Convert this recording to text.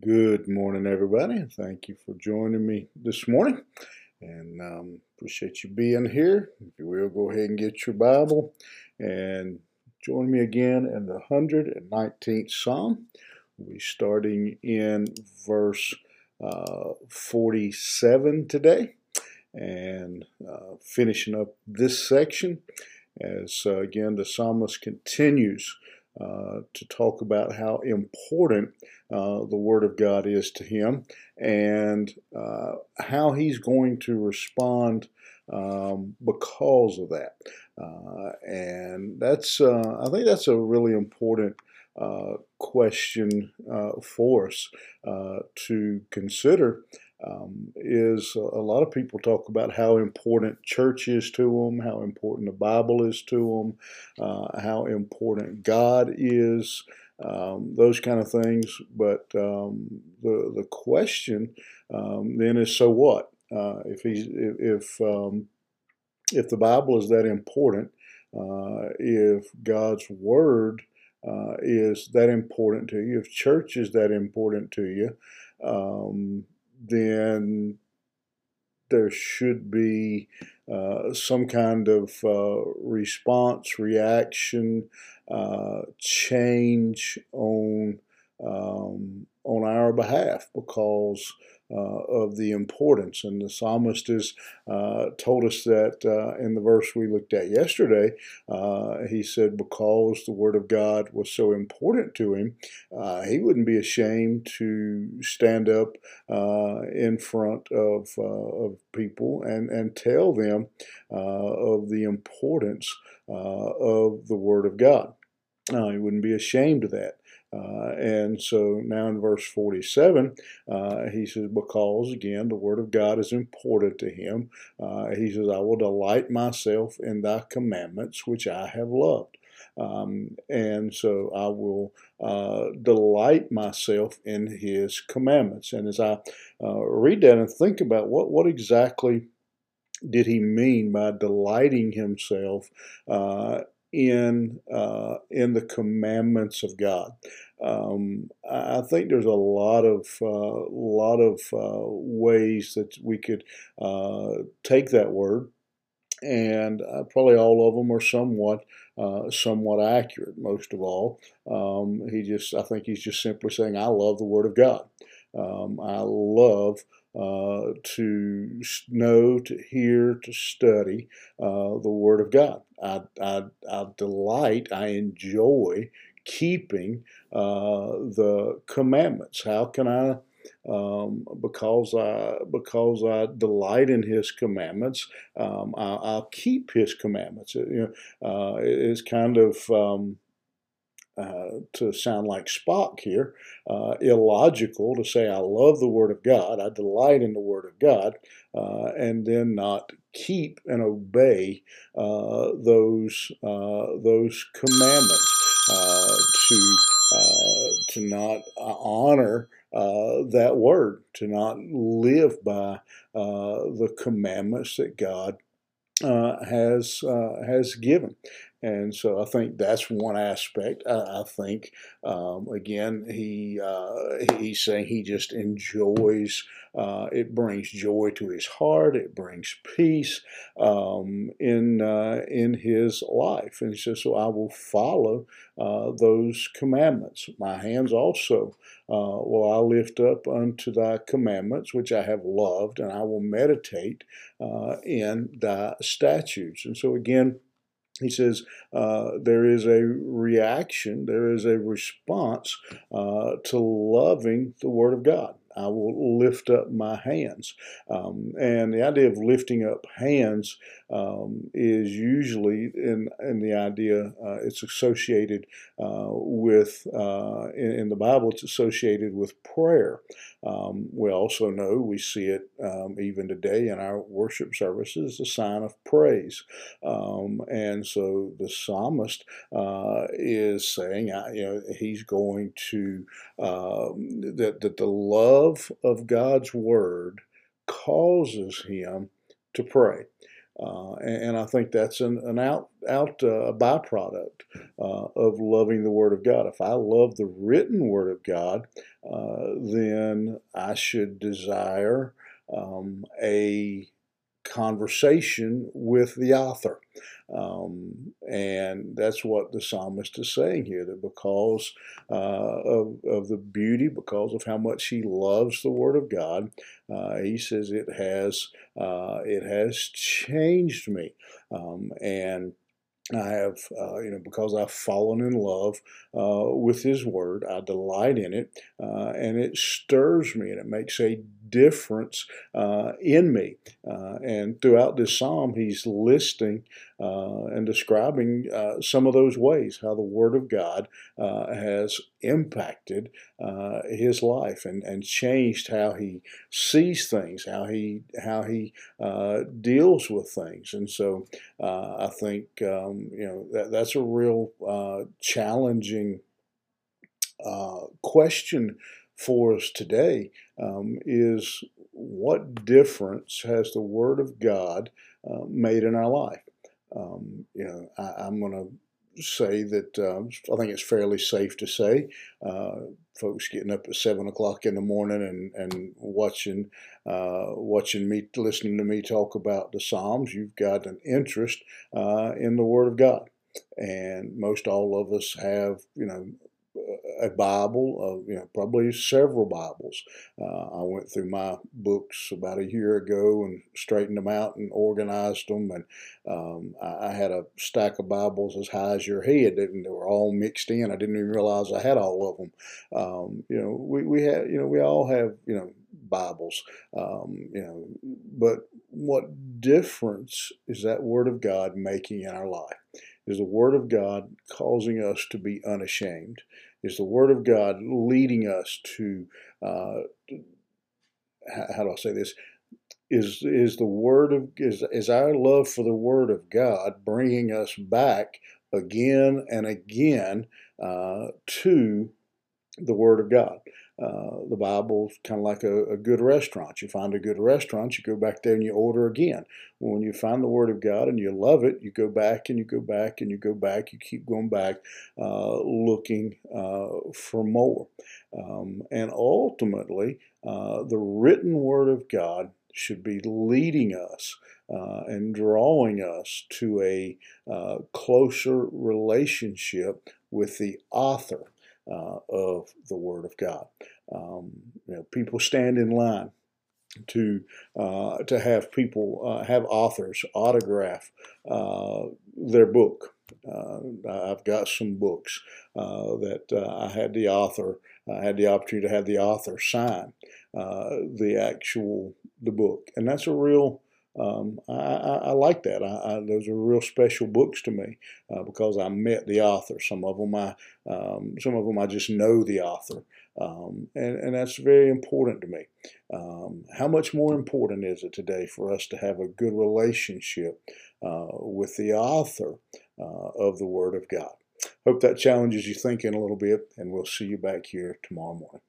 Good morning, everybody. Thank you for joining me this morning. And um, appreciate you being here. If you will, go ahead and get your Bible and join me again in the 119th Psalm. We'll be starting in verse uh, 47 today and uh, finishing up this section as, uh, again, the psalmist continues uh, to talk about how important uh, the Word of God is to him and uh, how he's going to respond um, because of that. Uh, and that's, uh, I think that's a really important question for us to consider um, is a lot of people talk about how important church is to them, how important the Bible is to them, uh, how important God is, um, those kind of things. But um, the the question um, then is, so what? Uh, if if if, um, if the Bible is that important, uh, if God's Word uh, is that important to you, if church is that important to you, um, then there should be uh, some kind of uh, response, reaction, uh, change on um, on our behalf because uh, of the importance. And the psalmist has uh, told us that uh, in the verse we looked at yesterday. Uh, he said, because the Word of God was so important to him, uh, he wouldn't be ashamed to stand up uh, in front of, of people and, and tell them of the importance of the Word of God. he wouldn't be ashamed of that. Uh, and so now in verse 47, uh, he says, Because again, the word of God is important to him. Uh, he says, I will delight myself in thy commandments, which I have loved. Um, and so I will uh, delight myself in his commandments. And as I uh, read that and think about what, what exactly did he mean by delighting himself uh, in uh, in the commandments of God. Um, I think there's a lot of uh, lot of uh, ways that we could uh, take that word, and uh, probably all of them are somewhat uh, somewhat accurate. Most of all, um, he just I think he's just simply saying, "I love the Word of God. Um, I love." Uh, to know, to hear, to study uh, the Word of God. I, I, I, delight, I enjoy keeping uh, the commandments. How can I? Um, because I because I delight in His commandments, um, I, will keep His commandments. You know, uh, it's kind of um, uh, to sound like Spock here, uh, illogical to say I love the Word of God, I delight in the Word of God, uh, and then not keep and obey uh, those uh, those commandments to to not honor that word, to not live by the commandments that God uh, has uh, has given. And so I think that's one aspect. I, I think um, again he uh, he's saying he just enjoys. Uh, it brings joy to his heart. It brings peace um, in uh, in his life. And he says, "So I will follow uh, those commandments. My hands also uh, will I lift up unto thy commandments, which I have loved, and I will meditate uh, in thy statutes." And so again he says uh, there is a reaction, there is a response uh, to loving the Word of God. I will lift up my hands. Um, and the idea of lifting up hands um, is usually in, in the idea, uh, it's associated uh, with, uh, in, in, the Bible, it's associated with prayer. Um, we also know, we see it um, even today in our worship services, a sign of praise. Um, and so the psalmist uh, is saying, you know, he's going to, um, that, that the love love of God's word causes him to pray. Uh, and, and, I think that's an, an out, out uh, byproduct uh, of loving the Word of God. If I love the written Word of God, uh, then I should desire um, a conversation with the author. Um, and that's what the psalmist is saying here that because uh, of, of the beauty, because of how much he loves the Word of God, uh, he says it has uh, it has changed me. Um, and I have, uh, you know, because I've fallen in love uh, with His Word, I delight in it, uh, and it stirs me and it makes a difference uh, in me. Uh, and throughout this psalm, he's listing uh, and describing uh, some of those ways how the Word of God uh, has impacted uh, his life and, and changed how he sees things, how he how he deals with things. And so I think um, you know that, that's a real challenging question for us today um, is what difference has the Word of God uh, made in our life? Um, you know, I, am going to say that um, I think it's fairly safe to say uh, folks getting up at seven o'clock in the morning and, and watching uh, watching me listening to me talk about the Psalms, you've got an interest uh, in the Word of God and most all of us have you know a Bible, uh, you know, probably several Bibles. Uh, I went through my books about a year ago and straightened them out and organized them. And um, I, I, had a stack of Bibles as high as your head, and they were all mixed in. I didn't even realize I had all of them. Um, you know, we, we have, you know, we all have, you know, Bibles, um, you know, but what difference is that Word of God making in our life? Is the Word of God causing us to be unashamed? Is the Word of God leading us to, uh, how do I say this? Is is the Word of is is our love for the Word of God bringing us back again and again uh, to the Word of God? Uh, the Bible's kind of like a, a, good restaurant. You find a good restaurant, you go back there and you order again. When you find the Word of God and you love it, you go back and you go back and you go back. You keep going back, uh, looking uh, for more. Um, and ultimately, uh, the written Word of God should be leading us uh, and drawing us to a uh, closer relationship with the author uh, of the Word of God. Um, you know, people stand in line to uh, to have people uh, have authors autograph uh, their book. Uh, I've got some books uh, that I had the author. I had the opportunity to have the author sign the actual the book, and that's a real um, I, I, I, like that. I, those are real special books to me uh, because I met the author. Some of them I, um, some of them I just know the author, um, and, and that's very important to me. Um, how much more important is it today for us to have a good relationship uh, with the author uh, of the Word of God? Hope that challenges you thinking a little bit, and we'll see you back here tomorrow morning.